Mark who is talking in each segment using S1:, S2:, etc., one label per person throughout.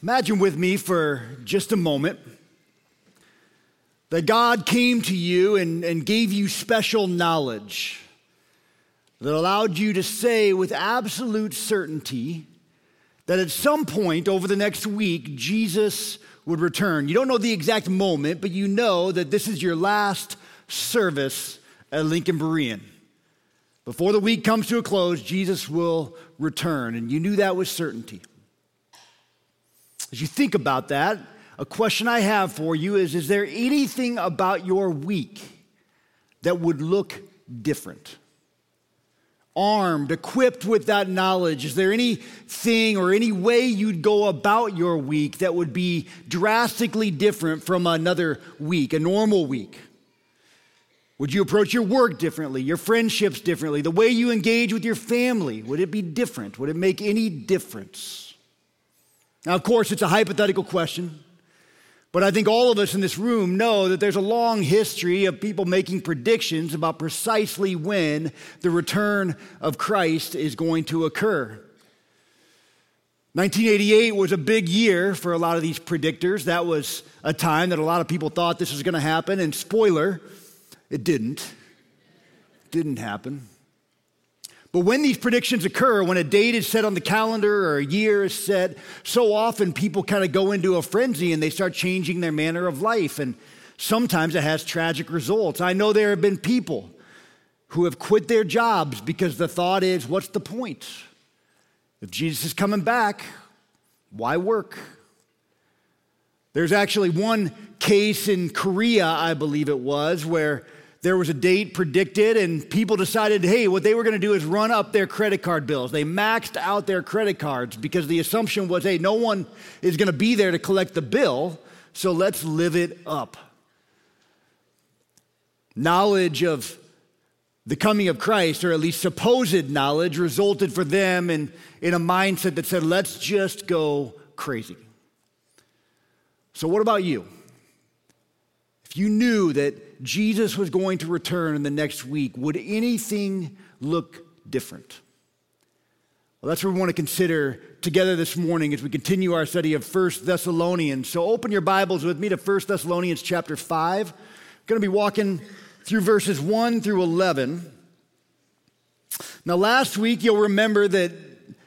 S1: Imagine with me for just a moment that God came to you and, and gave you special knowledge that allowed you to say with absolute certainty that at some point over the next week, Jesus would return. You don't know the exact moment, but you know that this is your last service at Lincoln Berean. Before the week comes to a close, Jesus will return, and you knew that with certainty. As you think about that, a question I have for you is Is there anything about your week that would look different? Armed, equipped with that knowledge, is there anything or any way you'd go about your week that would be drastically different from another week, a normal week? Would you approach your work differently, your friendships differently, the way you engage with your family? Would it be different? Would it make any difference? Now, of course, it's a hypothetical question, but I think all of us in this room know that there's a long history of people making predictions about precisely when the return of Christ is going to occur. 1988 was a big year for a lot of these predictors. That was a time that a lot of people thought this was going to happen, and spoiler, it didn't. It didn't happen. But when these predictions occur, when a date is set on the calendar or a year is set, so often people kind of go into a frenzy and they start changing their manner of life. And sometimes it has tragic results. I know there have been people who have quit their jobs because the thought is, what's the point? If Jesus is coming back, why work? There's actually one case in Korea, I believe it was, where there was a date predicted, and people decided, hey, what they were going to do is run up their credit card bills. They maxed out their credit cards because the assumption was, hey, no one is going to be there to collect the bill, so let's live it up. Knowledge of the coming of Christ, or at least supposed knowledge, resulted for them in, in a mindset that said, let's just go crazy. So, what about you? If you knew that Jesus was going to return in the next week, would anything look different? Well, that's what we want to consider together this morning as we continue our study of First Thessalonians. So open your Bibles with me to First Thessalonians chapter 5. I'm going to be walking through verses 1 through 11. Now, last week, you'll remember that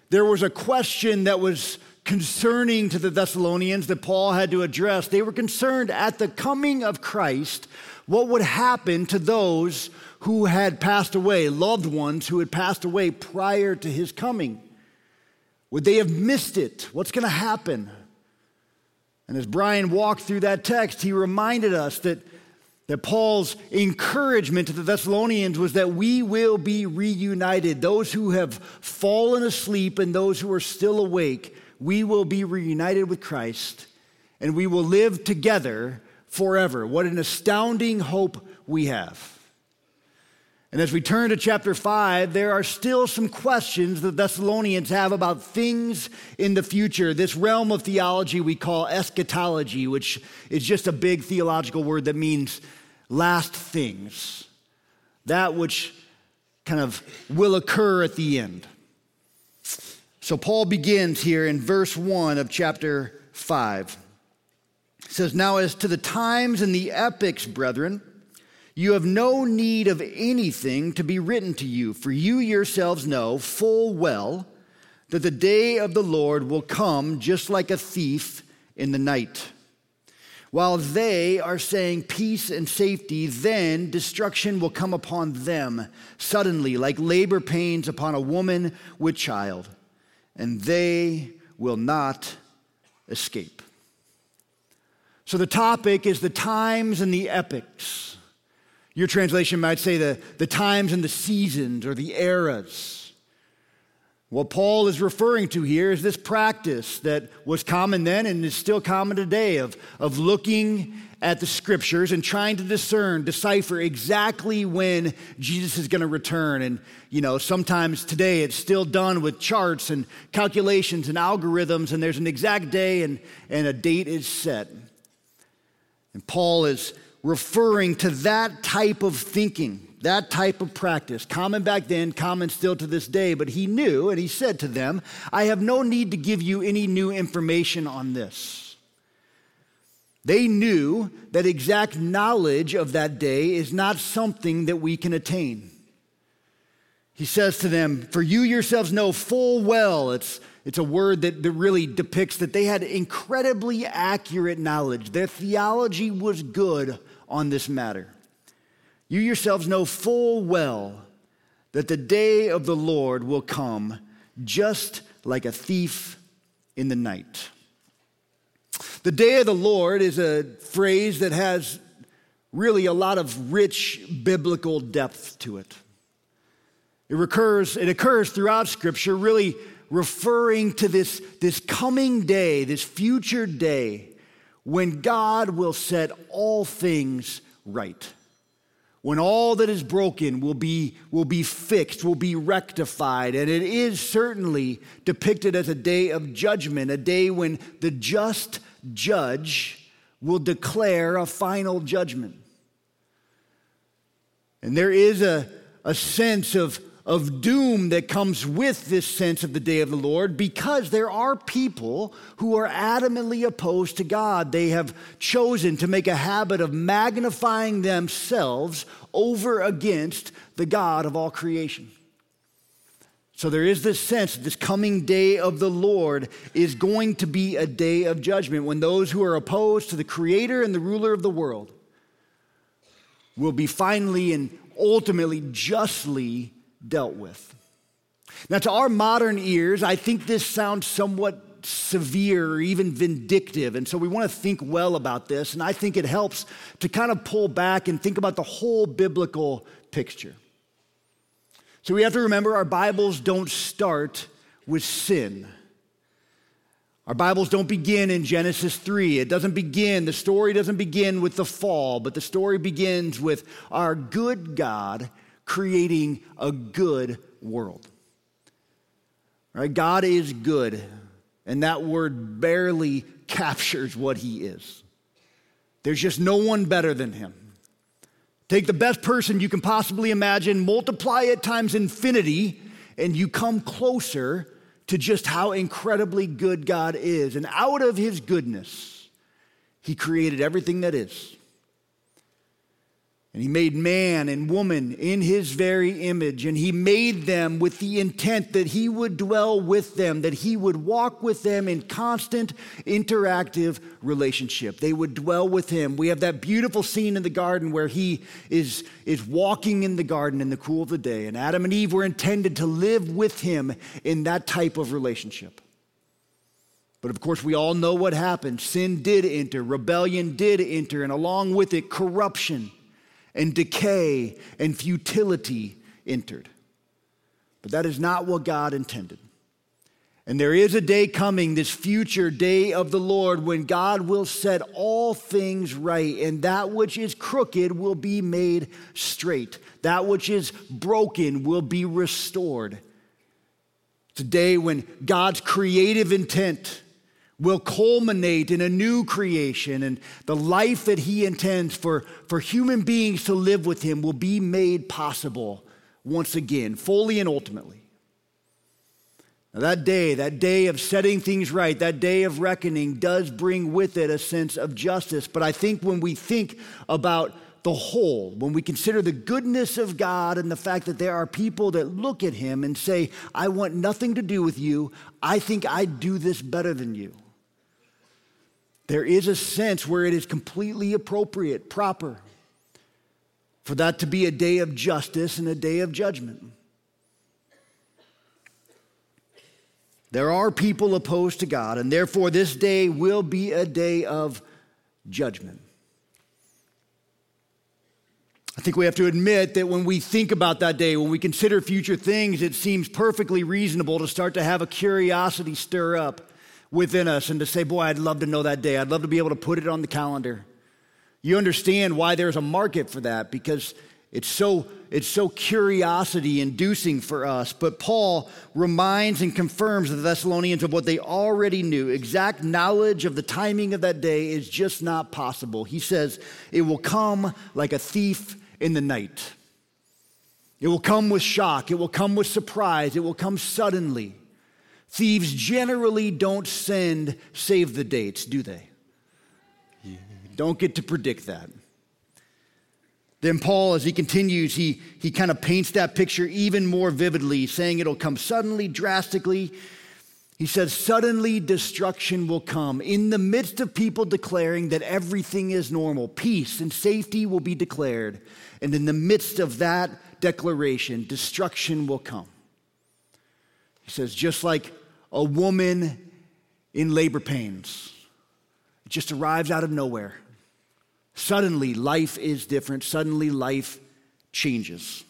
S1: there was a question that was concerning to the Thessalonians that Paul had to address. They were concerned at the coming of Christ what would happen to those who had passed away, loved ones who had passed away prior to his coming. Would they have missed it? What's going to happen? And as Brian walked through that text, he reminded us that, that Paul's encouragement to the Thessalonians was that we will be reunited. Those who have fallen asleep and those who are still awake we will be reunited with Christ and we will live together forever. What an astounding hope we have. And as we turn to chapter 5, there are still some questions the Thessalonians have about things in the future, this realm of theology we call eschatology, which is just a big theological word that means last things, that which kind of will occur at the end. So Paul begins here in verse 1 of chapter 5. He says, Now as to the times and the epochs, brethren, you have no need of anything to be written to you, for you yourselves know full well that the day of the Lord will come just like a thief in the night. While they are saying peace and safety, then destruction will come upon them suddenly, like labor pains upon a woman with child and they will not escape. So the topic is the times and the epochs. Your translation might say the, the times and the seasons or the eras. What Paul is referring to here is this practice that was common then and is still common today of, of looking at the scriptures and trying to discern, decipher exactly when Jesus is going to return. And, you know, sometimes today it's still done with charts and calculations and algorithms, and there's an exact day and, and a date is set. And Paul is referring to that type of thinking, That type of practice, common back then, common still to this day, but he knew and he said to them, I have no need to give you any new information on this. They knew that exact knowledge of that day is not something that we can attain. He says to them, For you yourselves know full well, it's, it's a word that, that really depicts that they had incredibly accurate knowledge. Their theology was good on this matter. You yourselves know full well that the day of the Lord will come just like a thief in the night. The day of the Lord is a phrase that has really a lot of rich biblical depth to it. It recurs, it occurs throughout Scripture, really referring to this, this coming day, this future day, when God will set all things right. When all that is broken will be, will be fixed, will be rectified. And it is certainly depicted as a day of judgment, a day when the just judge will declare a final judgment. And there is a, a sense of of doom that comes with this sense of the day of the Lord because there are people who are adamantly opposed to God. They have chosen to make a habit of magnifying themselves over against the God of all creation. So there is this sense this coming day of the Lord is going to be a day of judgment when those who are opposed to the creator and the ruler of the world will be finally and ultimately justly dealt with. Now, to our modern ears, I think this sounds somewhat severe or even vindictive. And so we want to think well about this. And I think it helps to kind of pull back and think about the whole biblical picture. So we have to remember our Bibles don't start with sin. Our Bibles don't begin in Genesis 3. It doesn't begin, the story doesn't begin with the fall, but the story begins with our good God creating a good world. Right? God is good, and that word barely captures what he is. There's just no one better than him. Take the best person you can possibly imagine, multiply it times infinity, and you come closer to just how incredibly good God is. And out of his goodness, he created everything that is. And he made man and woman in his very image, and he made them with the intent that he would dwell with them, that he would walk with them in constant interactive relationship. They would dwell with him. We have that beautiful scene in the garden where he is, is walking in the garden in the cool of the day, and Adam and Eve were intended to live with him in that type of relationship. But of course, we all know what happened. Sin did enter, rebellion did enter, and along with it, corruption and decay and futility entered. But that is not what God intended. And there is a day coming, this future day of the Lord, when God will set all things right, and that which is crooked will be made straight. That which is broken will be restored. It's a day when God's creative intent will culminate in a new creation, and the life that He intends for, for human beings to live with Him will be made possible once again, fully and ultimately. Now, that day, that day of setting things right, that day of reckoning does bring with it a sense of justice. But I think when we think about the whole, when we consider the goodness of God and the fact that there are people that look at Him and say, I want nothing to do with you, I think I do this better than you. There is a sense where it is completely appropriate, proper, for that to be a day of justice and a day of judgment. There are people opposed to God, and therefore this day will be a day of judgment. I think we have to admit that when we think about that day, when we consider future things, it seems perfectly reasonable to start to have a curiosity stir up within us and to say, Boy, I'd love to know that day. I'd love to be able to put it on the calendar. You understand why there's a market for that because it's so, it's so curiosity inducing for us. But Paul reminds and confirms the Thessalonians of what they already knew. Exact knowledge of the timing of that day is just not possible. He says, It will come like a thief in the night. It will come with shock. It will come with surprise. It will come suddenly. Thieves generally don't send save the dates, do they? Don't get to predict that. Then Paul, as he continues, he, he kind of paints that picture even more vividly, saying it'll come suddenly, drastically. He says, Suddenly destruction will come. In the midst of people declaring that everything is normal, peace and safety will be declared. And in the midst of that declaration, destruction will come. He says, just like a woman in labor pains, it just arrives out of nowhere. Suddenly, life is different. Suddenly, life changes.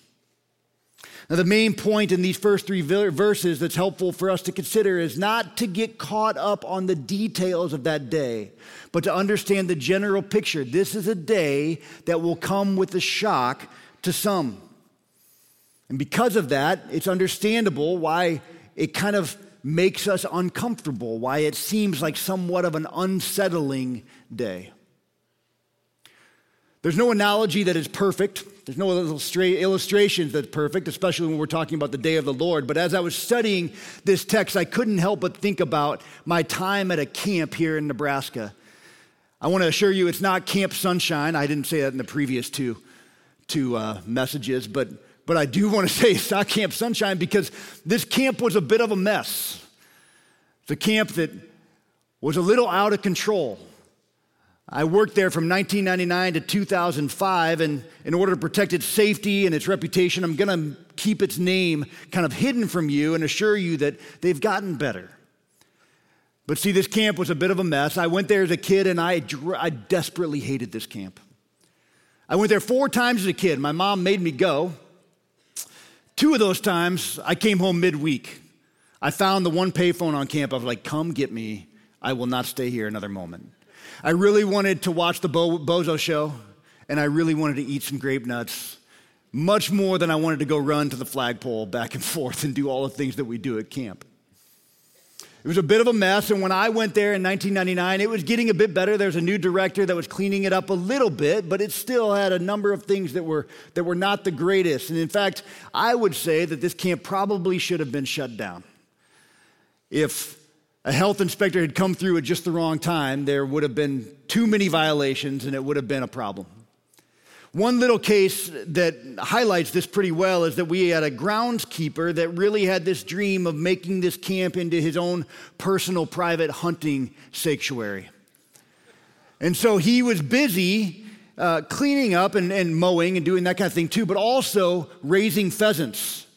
S1: Now, the main point in these first three verses that's helpful for us to consider is not to get caught up on the details of that day, but to understand the general picture. This is a day that will come with a shock to some. And because of that, it's understandable why it kind of makes us uncomfortable, why it seems like somewhat of an unsettling day. There's no analogy that is perfect. There's no illustra- illustrations that's perfect, especially when we're talking about the day of the Lord. But as I was studying this text, I couldn't help but think about my time at a camp here in Nebraska. I want to assure you it's not Camp Sunshine. I didn't say that in the previous two, two uh, messages, but, but I do want to say not Camp Sunshine because this camp was a bit of a mess. It's a camp that was a little out of control. I worked there from 1999 to 2005, and in order to protect its safety and its reputation, I'm going to keep its name kind of hidden from you and assure you that they've gotten better. But see, this camp was a bit of a mess. I went there as a kid, and I, I desperately hated this camp. I went there four times as a kid. My mom made me go. Two of those times, I came home midweek. I found the one payphone on camp. I was like, come get me. I will not stay here another moment. I really wanted to watch the Bo- Bozo show, and I really wanted to eat some grape nuts, much more than I wanted to go run to the flagpole back and forth and do all the things that we do at camp. It was a bit of a mess, and when I went there in 1999, it was getting a bit better. There was a new director that was cleaning it up a little bit, but it still had a number of things that were, that were not the greatest. And in fact, I would say that this camp probably should have been shut down. If a health inspector had come through at just the wrong time, there would have been too many violations and it would have been a problem. One little case that highlights this pretty well is that we had a groundskeeper that really had this dream of making this camp into his own personal private hunting sanctuary. And so he was busy uh, cleaning up and, and mowing and doing that kind of thing too, but also raising pheasants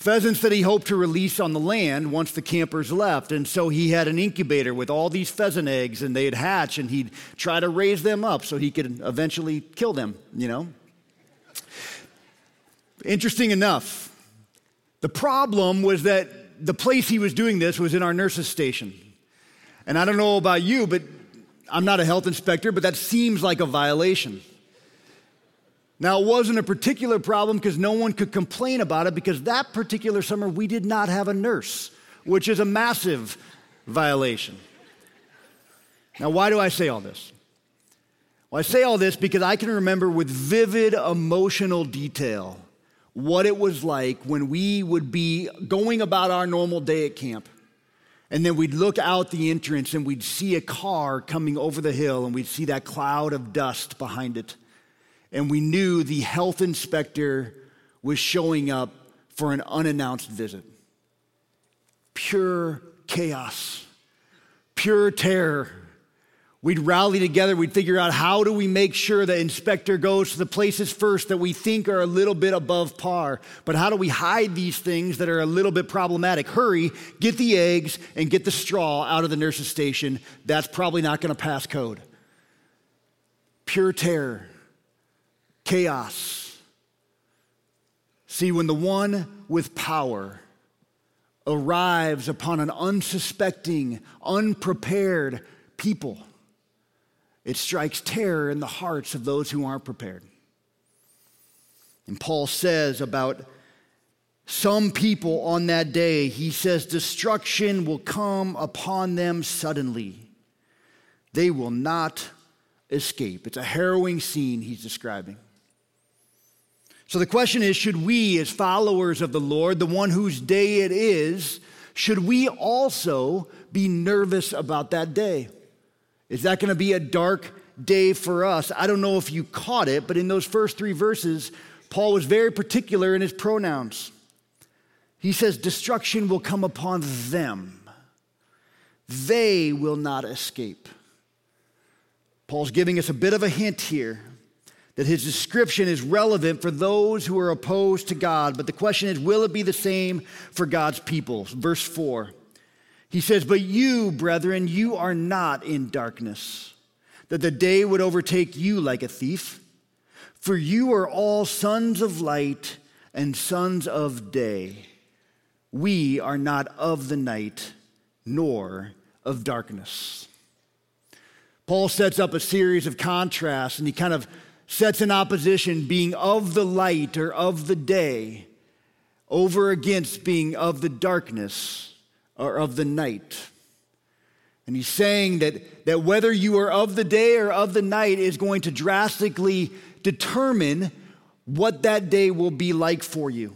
S1: pheasants that he hoped to release on the land once the campers left. And so he had an incubator with all these pheasant eggs, and they'd hatch, and he'd try to raise them up so he could eventually kill them, you know? Interesting enough, the problem was that the place he was doing this was in our nurse's station. And I don't know about you, but I'm not a health inspector, but that seems like a violation. Now, it wasn't a particular problem because no one could complain about it because that particular summer we did not have a nurse, which is a massive violation. Now, why do I say all this? Well, I say all this because I can remember with vivid emotional detail what it was like when we would be going about our normal day at camp. And then we'd look out the entrance and we'd see a car coming over the hill and we'd see that cloud of dust behind it and we knew the health inspector was showing up for an unannounced visit. Pure chaos, pure terror. We'd rally together, we'd figure out how do we make sure the inspector goes to the places first that we think are a little bit above par. But how do we hide these things that are a little bit problematic? Hurry, get the eggs and get the straw out of the nurse's station. That's probably not going to pass code. Pure terror chaos. See, when the one with power arrives upon an unsuspecting, unprepared people, it strikes terror in the hearts of those who aren't prepared. And Paul says about some people on that day, he says, destruction will come upon them suddenly. They will not escape. It's a harrowing scene he's describing. So the question is should we, as followers of the Lord, the one whose day it is, should we also be nervous about that day? Is that going to be a dark day for us? I don't know if you caught it, but in those first three verses, Paul was very particular in his pronouns. He says, Destruction will come upon them, they will not escape. Paul's giving us a bit of a hint here that his description is relevant for those who are opposed to God. But the question is, will it be the same for God's people? Verse 4. He says, But you, brethren, you are not in darkness, that the day would overtake you like a thief. For you are all sons of light and sons of day. We are not of the night, nor of darkness. Paul sets up a series of contrasts and he kind of sets in opposition being of the light or of the day over against being of the darkness or of the night. And he's saying that, that whether you are of the day or of the night is going to drastically determine what that day will be like for you.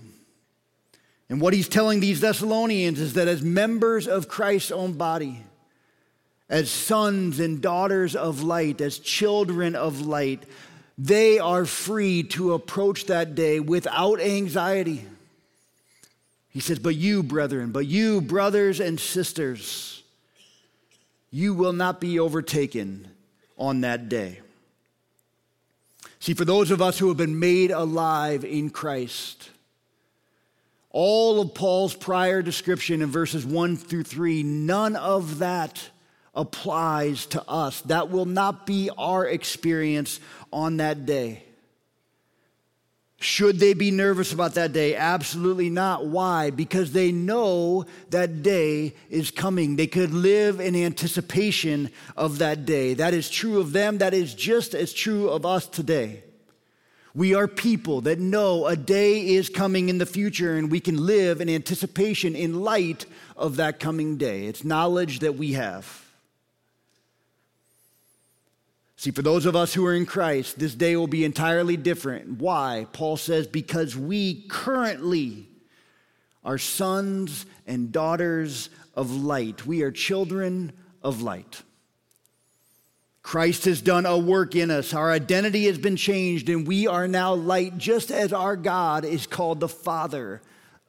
S1: And what he's telling these Thessalonians is that as members of Christ's own body, as sons and daughters of light, as children of light, they are free to approach that day without anxiety. He says, But you, brethren, but you, brothers and sisters, you will not be overtaken on that day. See, for those of us who have been made alive in Christ, all of Paul's prior description in verses 1 through 3, none of that applies to us. That will not be our experience on that day. Should they be nervous about that day? Absolutely not. Why? Because they know that day is coming. They could live in anticipation of that day. That is true of them. That is just as true of us today. We are people that know a day is coming in the future and we can live in anticipation in light of that coming day. It's knowledge that we have. See, for those of us who are in Christ, this day will be entirely different. Why? Paul says, because we currently are sons and daughters of light. We are children of light. Christ has done a work in us. Our identity has been changed, and we are now light, just as our God is called the Father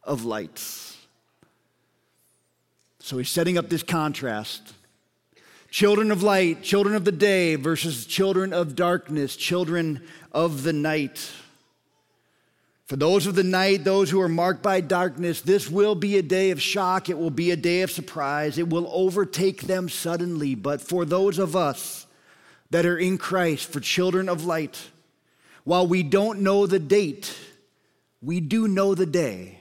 S1: of lights. So he's setting up this contrast Children of light, children of the day versus children of darkness, children of the night. For those of the night, those who are marked by darkness, this will be a day of shock. It will be a day of surprise. It will overtake them suddenly. But for those of us that are in Christ, for children of light, while we don't know the date, we do know the day.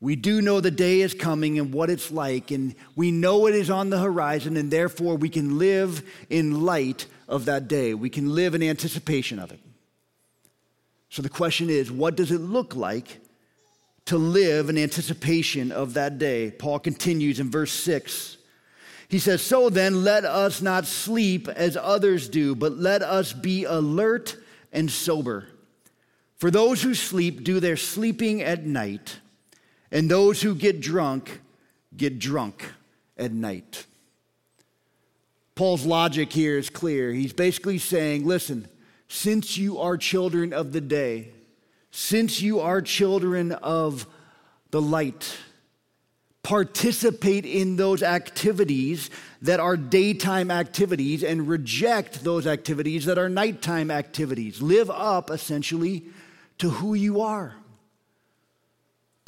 S1: We do know the day is coming and what it's like, and we know it is on the horizon, and therefore we can live in light of that day. We can live in anticipation of it. So the question is what does it look like to live in anticipation of that day? Paul continues in verse 6. He says, So then, let us not sleep as others do, but let us be alert and sober. For those who sleep do their sleeping at night and those who get drunk get drunk at night. Paul's logic here is clear. He's basically saying, listen, since you are children of the day, since you are children of the light, participate in those activities that are daytime activities and reject those activities that are nighttime activities. Live up, essentially, to who you are.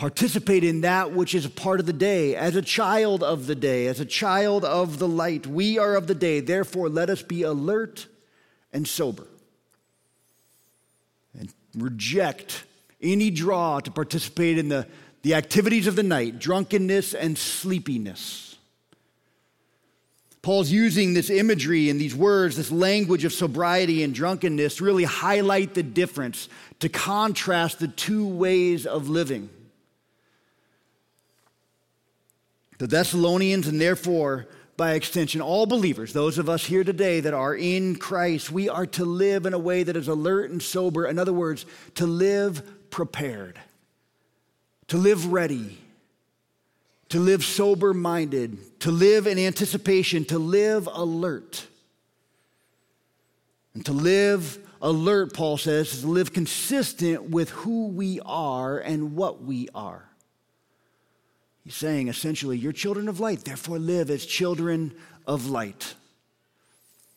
S1: Participate in that which is a part of the day, as a child of the day, as a child of the light. We are of the day, therefore, let us be alert and sober. And reject any draw to participate in the, the activities of the night, drunkenness and sleepiness. Paul's using this imagery and these words, this language of sobriety and drunkenness, really highlight the difference, to contrast the two ways of living. The Thessalonians, and therefore, by extension, all believers, those of us here today that are in Christ, we are to live in a way that is alert and sober. In other words, to live prepared, to live ready, to live sober minded, to live in anticipation, to live alert. And to live alert, Paul says, is to live consistent with who we are and what we are. He's saying essentially, you're children of light, therefore live as children of light.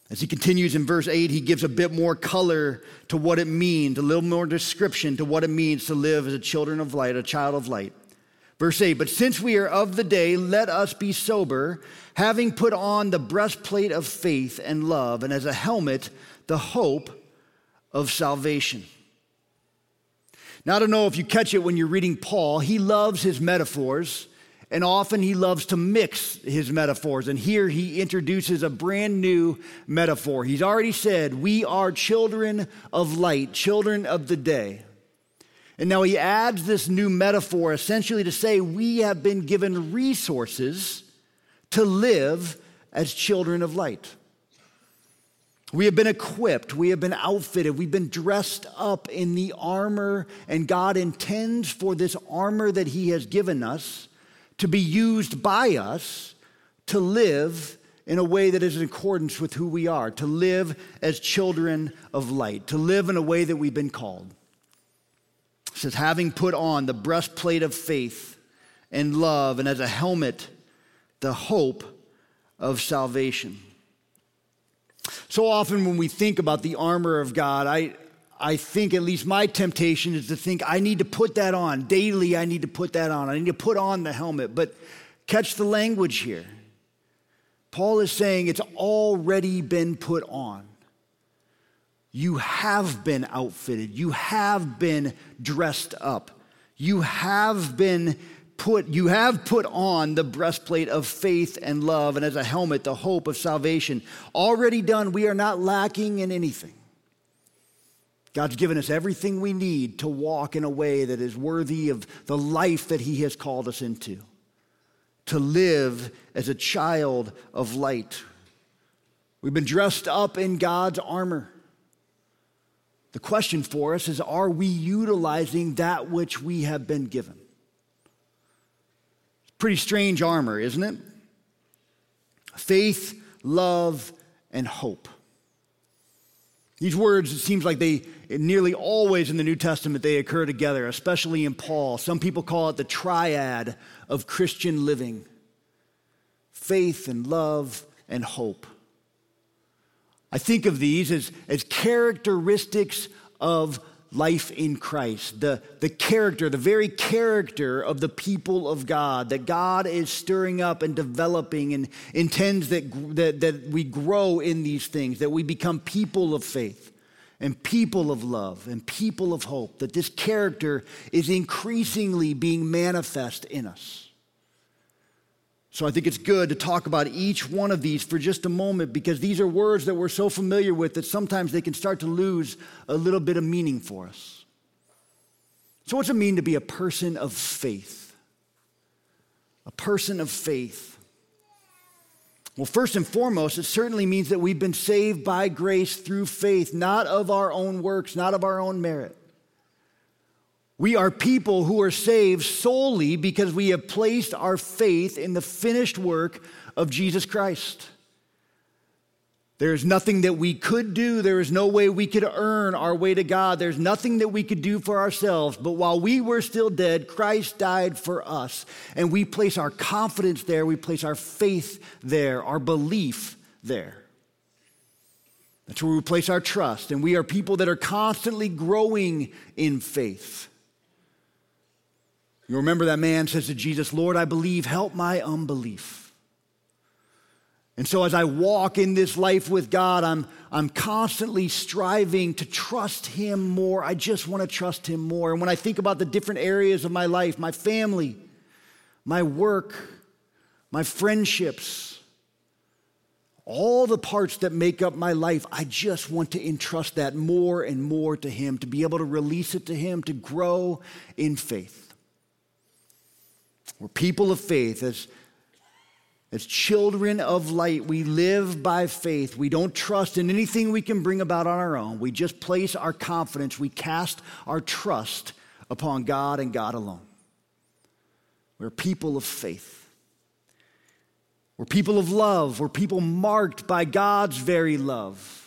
S1: As he continues in verse 8, he gives a bit more color to what it means, a little more description to what it means to live as a children of light, a child of light. Verse 8, but since we are of the day, let us be sober, having put on the breastplate of faith and love, and as a helmet, the hope of salvation. Now, I don't know if you catch it when you're reading Paul, he loves his metaphors, and often he loves to mix his metaphors. And here he introduces a brand new metaphor. He's already said, We are children of light, children of the day. And now he adds this new metaphor essentially to say, We have been given resources to live as children of light. We have been equipped, we have been outfitted, we've been dressed up in the armor, and God intends for this armor that He has given us to be used by us to live in a way that is in accordance with who we are, to live as children of light, to live in a way that we've been called. It says, having put on the breastplate of faith and love, and as a helmet, the hope of salvation. So often when we think about the armor of God, I, I think at least my temptation is to think I need to put that on. Daily, I need to put that on. I need to put on the helmet. But catch the language here. Paul is saying it's already been put on. You have been outfitted. You have been dressed up. You have been put, you have put on the breastplate of faith and love, and as a helmet, the hope of salvation. Already done, we are not lacking in anything. God's given us everything we need to walk in a way that is worthy of the life that He has called us into, to live as a child of light. We've been dressed up in God's armor. The question for us is are we utilizing that which we have been given? It's pretty strange armor, isn't it? Faith, love, and hope. These words, it seems like they nearly always in the New Testament they occur together, especially in Paul. Some people call it the triad of Christian living faith and love and hope. I think of these as, as characteristics of life in Christ, the, the character, the very character of the people of God that God is stirring up and developing and intends that, that, that we grow in these things, that we become people of faith and people of love and people of hope, that this character is increasingly being manifest in us. So I think it's good to talk about each one of these for just a moment because these are words that we're so familiar with that sometimes they can start to lose a little bit of meaning for us. So, what's it mean to be a person of faith? A person of faith. Well, first and foremost, it certainly means that we've been saved by grace through faith, not of our own works, not of our own merit. We are people who are saved solely because we have placed our faith in the finished work of Jesus Christ. There is nothing that we could do. There is no way we could earn our way to God. There's nothing that we could do for ourselves. But while we were still dead, Christ died for us. And we place our confidence there. We place our faith there, our belief there. That's where we place our trust. And we are people that are constantly growing in faith. You remember that man says to Jesus, Lord, I believe, help my unbelief. And so as I walk in this life with God, I'm, I'm constantly striving to trust Him more. I just want to trust Him more. And when I think about the different areas of my life, my family, my work, my friendships, all the parts that make up my life, I just want to entrust that more and more to Him, to be able to release it to Him, to grow in faith. We're people of faith. As, as children of light, we live by faith. We don't trust in anything we can bring about on our own. We just place our confidence, we cast our trust upon God and God alone. We're people of faith. We're people of love. We're people marked by God's very love.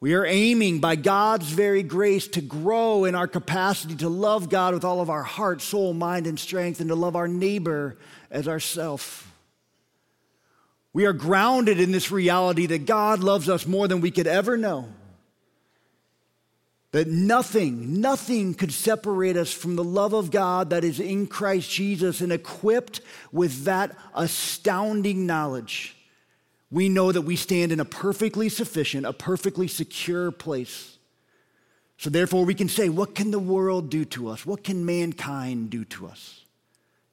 S1: We are aiming by God's very grace to grow in our capacity to love God with all of our heart, soul, mind, and strength, and to love our neighbor as ourself. We are grounded in this reality that God loves us more than we could ever know. That nothing, nothing could separate us from the love of God that is in Christ Jesus, and equipped with that astounding knowledge we know that we stand in a perfectly sufficient, a perfectly secure place. So therefore, we can say, What can the world do to us? What can mankind do to us?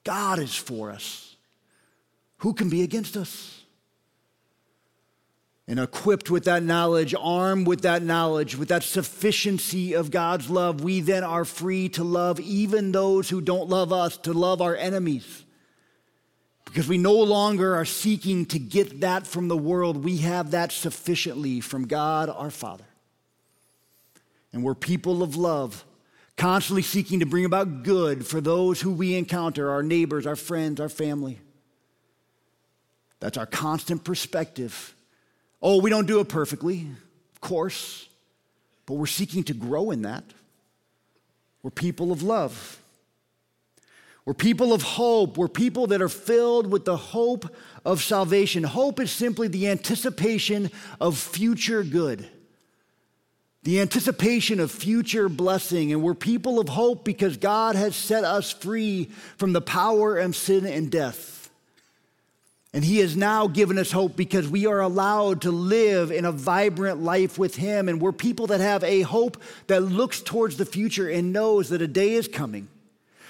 S1: God is for us. Who can be against us? And equipped with that knowledge, armed with that knowledge, with that sufficiency of God's love, we then are free to love even those who don't love us, to love our enemies. Because we no longer are seeking to get that from the world. We have that sufficiently from God our Father. And we're people of love, constantly seeking to bring about good for those who we encounter our neighbors, our friends, our family. That's our constant perspective. Oh, we don't do it perfectly, of course, but we're seeking to grow in that. We're people of love. We're people of hope. We're people that are filled with the hope of salvation. Hope is simply the anticipation of future good, the anticipation of future blessing. And we're people of hope because God has set us free from the power of sin and death. And He has now given us hope because we are allowed to live in a vibrant life with Him. And we're people that have a hope that looks towards the future and knows that a day is coming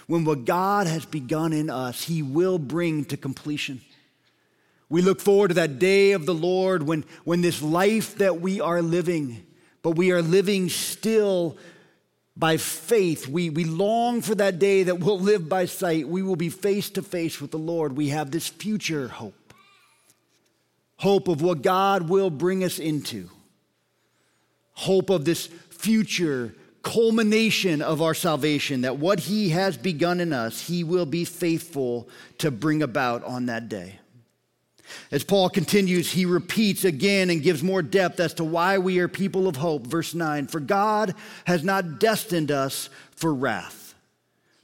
S1: when what God has begun in us, He will bring to completion. We look forward to that day of the Lord when, when this life that we are living, but we are living still by faith. We, we long for that day that we'll live by sight. We will be face to face with the Lord. We have this future hope hope of what God will bring us into, hope of this future culmination of our salvation, that what He has begun in us, He will be faithful to bring about on that day. As Paul continues, he repeats again and gives more depth as to why we are people of hope. Verse 9 For God has not destined us for wrath,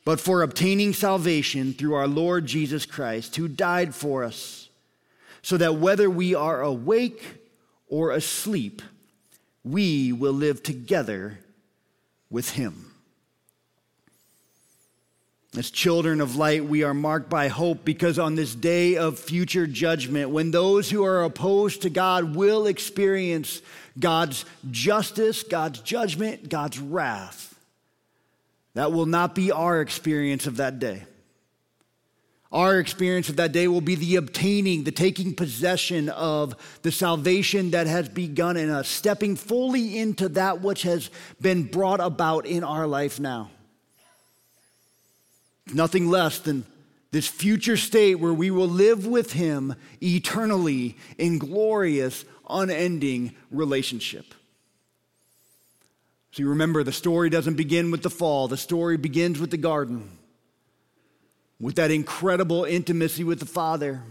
S1: but for obtaining salvation through our Lord Jesus Christ, who died for us, so that whether we are awake or asleep, we will live together with Him. As children of light, we are marked by hope because on this day of future judgment, when those who are opposed to God will experience God's justice, God's judgment, God's wrath, that will not be our experience of that day. Our experience of that day will be the obtaining, the taking possession of the salvation that has begun in us, stepping fully into that which has been brought about in our life now. Nothing less than this future state where we will live with Him eternally in glorious, unending relationship. So you remember, the story doesn't begin with the fall, the story begins with the garden with that incredible intimacy with the Father.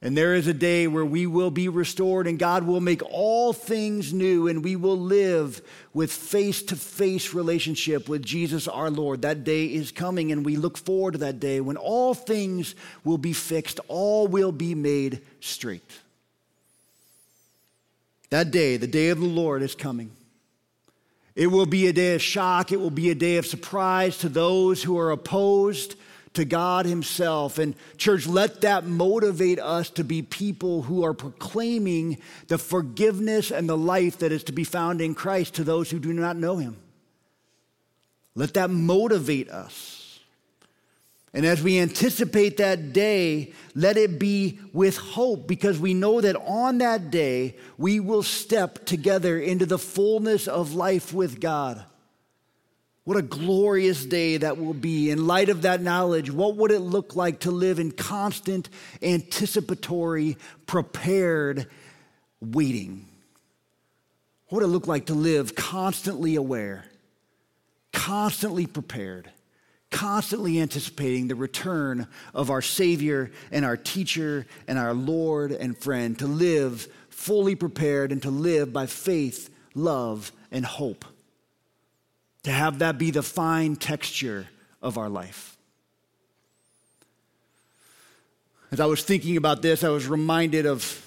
S1: And there is a day where we will be restored and God will make all things new and we will live with face to face relationship with Jesus our Lord. That day is coming and we look forward to that day when all things will be fixed, all will be made straight. That day, the day of the Lord, is coming. It will be a day of shock, it will be a day of surprise to those who are opposed to God Himself. And, church, let that motivate us to be people who are proclaiming the forgiveness and the life that is to be found in Christ to those who do not know Him. Let that motivate us. And as we anticipate that day, let it be with hope because we know that on that day we will step together into the fullness of life with God. What a glorious day that will be. In light of that knowledge, what would it look like to live in constant, anticipatory, prepared waiting? What would it look like to live constantly aware, constantly prepared, constantly anticipating the return of our Savior and our teacher and our Lord and friend, to live fully prepared and to live by faith, love, and hope. To have that be the fine texture of our life. As I was thinking about this, I was reminded of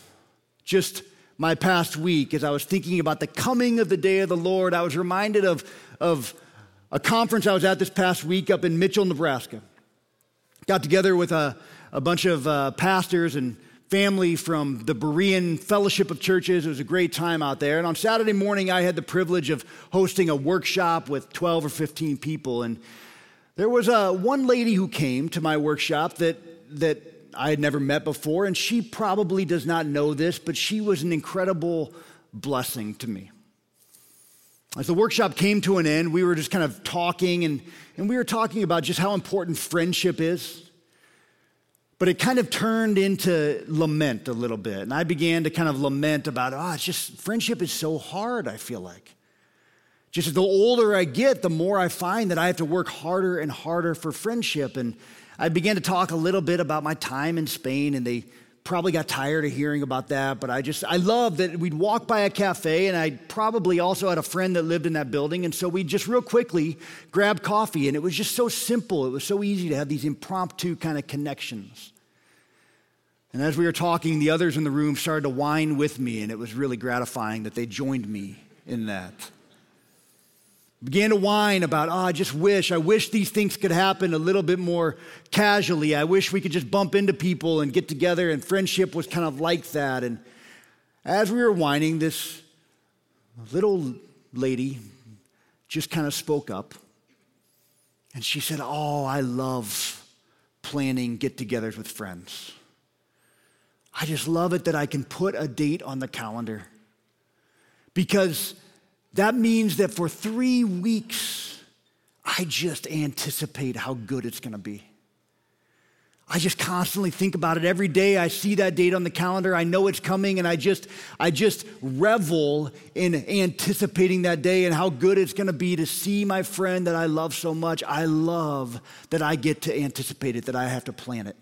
S1: just my past week. As I was thinking about the coming of the day of the Lord, I was reminded of, of a conference I was at this past week up in Mitchell, Nebraska. Got together with a, a bunch of uh, pastors and family from the Berean Fellowship of Churches. It was a great time out there. And on Saturday morning, I had the privilege of hosting a workshop with 12 or 15 people. And there was uh, one lady who came to my workshop that, that I had never met before, and she probably does not know this, but she was an incredible blessing to me. As the workshop came to an end, we were just kind of talking, and, and we were talking about just how important friendship is. But it kind of turned into lament a little bit. And I began to kind of lament about, oh, it's just, friendship is so hard, I feel like. Just the older I get, the more I find that I have to work harder and harder for friendship. And I began to talk a little bit about my time in Spain, and they probably got tired of hearing about that. But I just, I love that we'd walk by a cafe, and I probably also had a friend that lived in that building. And so we just real quickly grabbed coffee, and it was just so simple. It was so easy to have these impromptu kind of connections. And as we were talking, the others in the room started to whine with me, and it was really gratifying that they joined me in that began to whine about, oh, I just wish, I wish these things could happen a little bit more casually. I wish we could just bump into people and get together, and friendship was kind of like that. And as we were whining, this little lady just kind of spoke up. And she said, Oh, I love planning get togethers with friends. I just love it that I can put a date on the calendar because that means that for three weeks, I just anticipate how good it's going to be. I just constantly think about it every day. I see that date on the calendar. I know it's coming and I just I just revel in anticipating that day and how good it's going to be to see my friend that I love so much. I love that I get to anticipate it, that I have to plan it.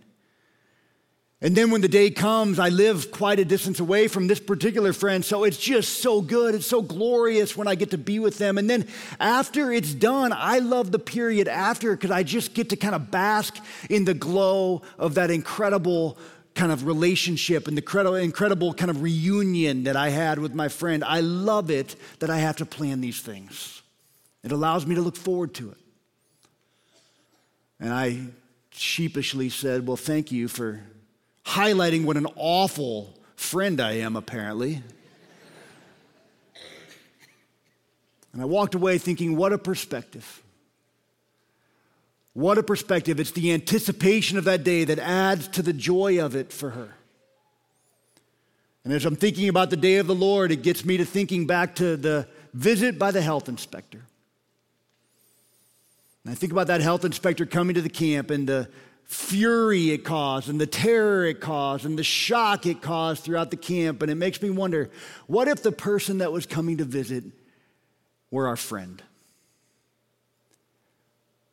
S1: And then when the day comes, I live quite a distance away from this particular friend, so it's just so good. It's so glorious when I get to be with them. And then after it's done, I love the period after because I just get to kind of bask in the glow of that incredible kind of relationship and the incredible kind of reunion that I had with my friend. I love it that I have to plan these things. It allows me to look forward to it. And I sheepishly said, Well, thank you for highlighting what an awful friend I am, apparently. And I walked away thinking, what a perspective. What a perspective. It's the anticipation of that day that adds to the joy of it for her. And as I'm thinking about the day of the Lord, it gets me to thinking back to the visit by the health inspector. And I think about that health inspector coming to the camp and the fury it caused and the terror it caused and the shock it caused throughout the camp. And it makes me wonder what if the person that was coming to visit were our friend?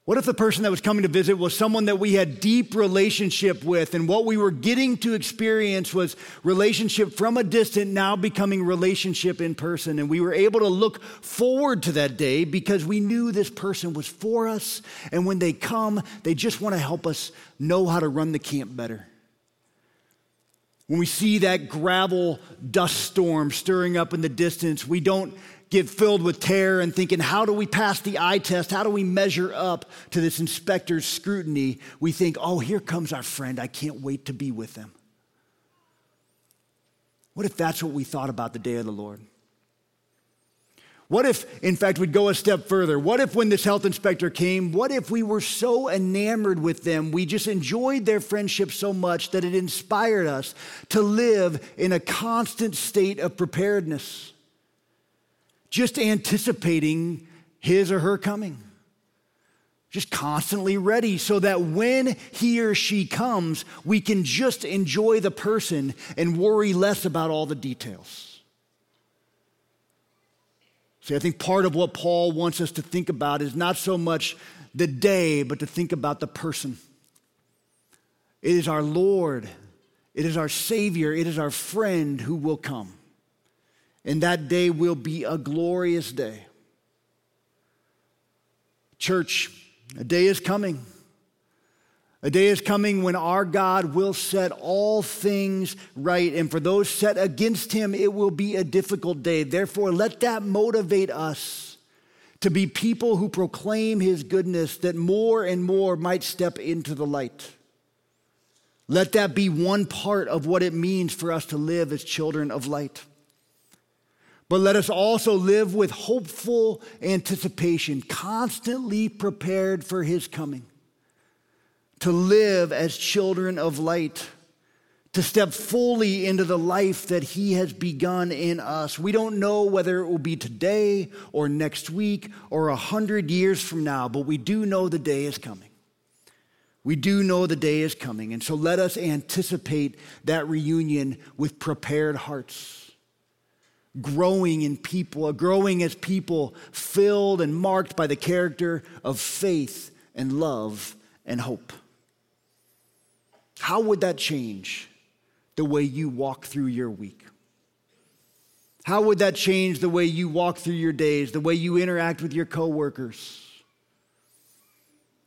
S1: What if the person that was coming to visit was someone that we had deep relationship with and what we were getting to experience was relationship from a distant now becoming relationship in person and we were able to look forward to that day because we knew this person was for us and when they come they just want to help us know how to run the camp better. When we see that gravel dust storm stirring up in the distance, we don't get filled with terror and thinking, how do we pass the eye test? How do we measure up to this inspector's scrutiny? We think, oh, here comes our friend. I can't wait to be with them. What if that's what we thought about the day of the Lord? What if, in fact, we'd go a step further? What if, when this health inspector came, what if we were so enamored with them, we just enjoyed their friendship so much that it inspired us to live in a constant state of preparedness? Just anticipating his or her coming. Just constantly ready so that when he or she comes, we can just enjoy the person and worry less about all the details. See, I think part of what Paul wants us to think about is not so much the day, but to think about the person. It is our Lord, it is our Savior, it is our friend who will come. And that day will be a glorious day. Church, a day is coming. A day is coming when our God will set all things right. And for those set against him, it will be a difficult day. Therefore, let that motivate us to be people who proclaim his goodness, that more and more might step into the light. Let that be one part of what it means for us to live as children of light. But let us also live with hopeful anticipation, constantly prepared for his coming. To live as children of light, to step fully into the life that he has begun in us. We don't know whether it will be today or next week or a hundred years from now, but we do know the day is coming. We do know the day is coming, and so let us anticipate that reunion with prepared hearts growing in people, growing as people filled and marked by the character of faith and love and hope. How would that change the way you walk through your week? How would that change the way you walk through your days, the way you interact with your coworkers?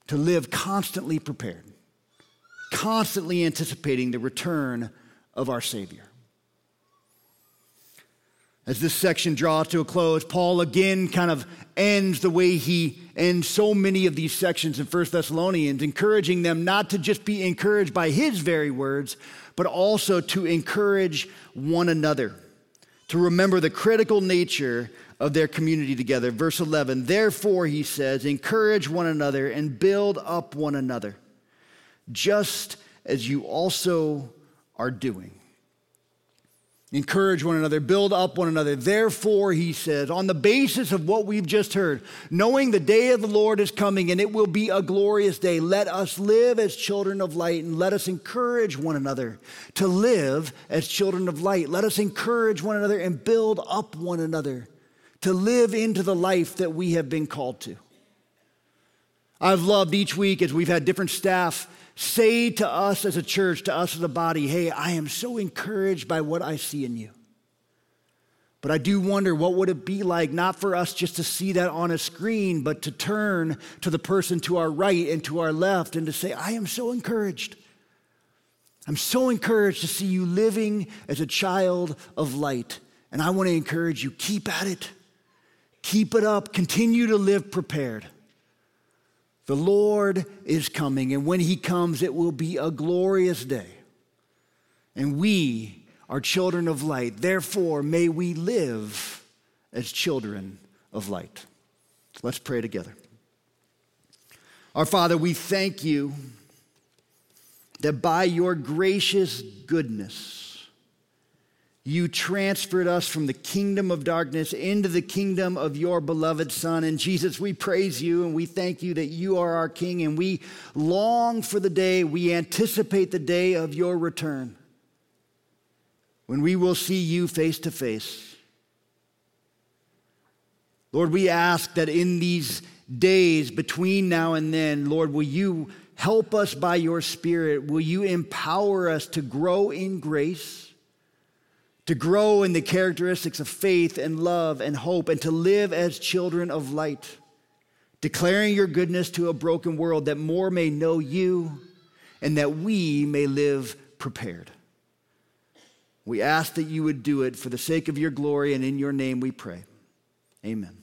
S1: To live constantly prepared, constantly anticipating the return of our Savior. As this section draws to a close, Paul again kind of ends the way he ends so many of these sections in 1 Thessalonians, encouraging them not to just be encouraged by his very words, but also to encourage one another, to remember the critical nature of their community together. Verse 11, therefore, he says, encourage one another and build up one another, just as you also are doing. Encourage one another, build up one another. Therefore, he says, on the basis of what we've just heard, knowing the day of the Lord is coming and it will be a glorious day, let us live as children of light and let us encourage one another to live as children of light. Let us encourage one another and build up one another to live into the life that we have been called to. I've loved each week as we've had different staff say to us as a church, to us as a body, hey, I am so encouraged by what I see in you. But I do wonder what would it be like not for us just to see that on a screen, but to turn to the person to our right and to our left and to say, I am so encouraged. I'm so encouraged to see you living as a child of light. And I want to encourage you keep at it. Keep it up. Continue to live prepared. The Lord is coming, and when He comes, it will be a glorious day. And we are children of light. Therefore, may we live as children of light. Let's pray together. Our Father, we thank you that by your gracious goodness, you transferred us from the kingdom of darkness into the kingdom of your beloved Son. And Jesus, we praise you and we thank you that you are our King and we long for the day, we anticipate the day of your return when we will see you face to face. Lord, we ask that in these days between now and then, Lord, will you help us by your Spirit? Will you empower us to grow in grace? To grow in the characteristics of faith and love and hope, and to live as children of light, declaring your goodness to a broken world that more may know you and that we may live prepared. We ask that you would do it for the sake of your glory, and in your name we pray. Amen.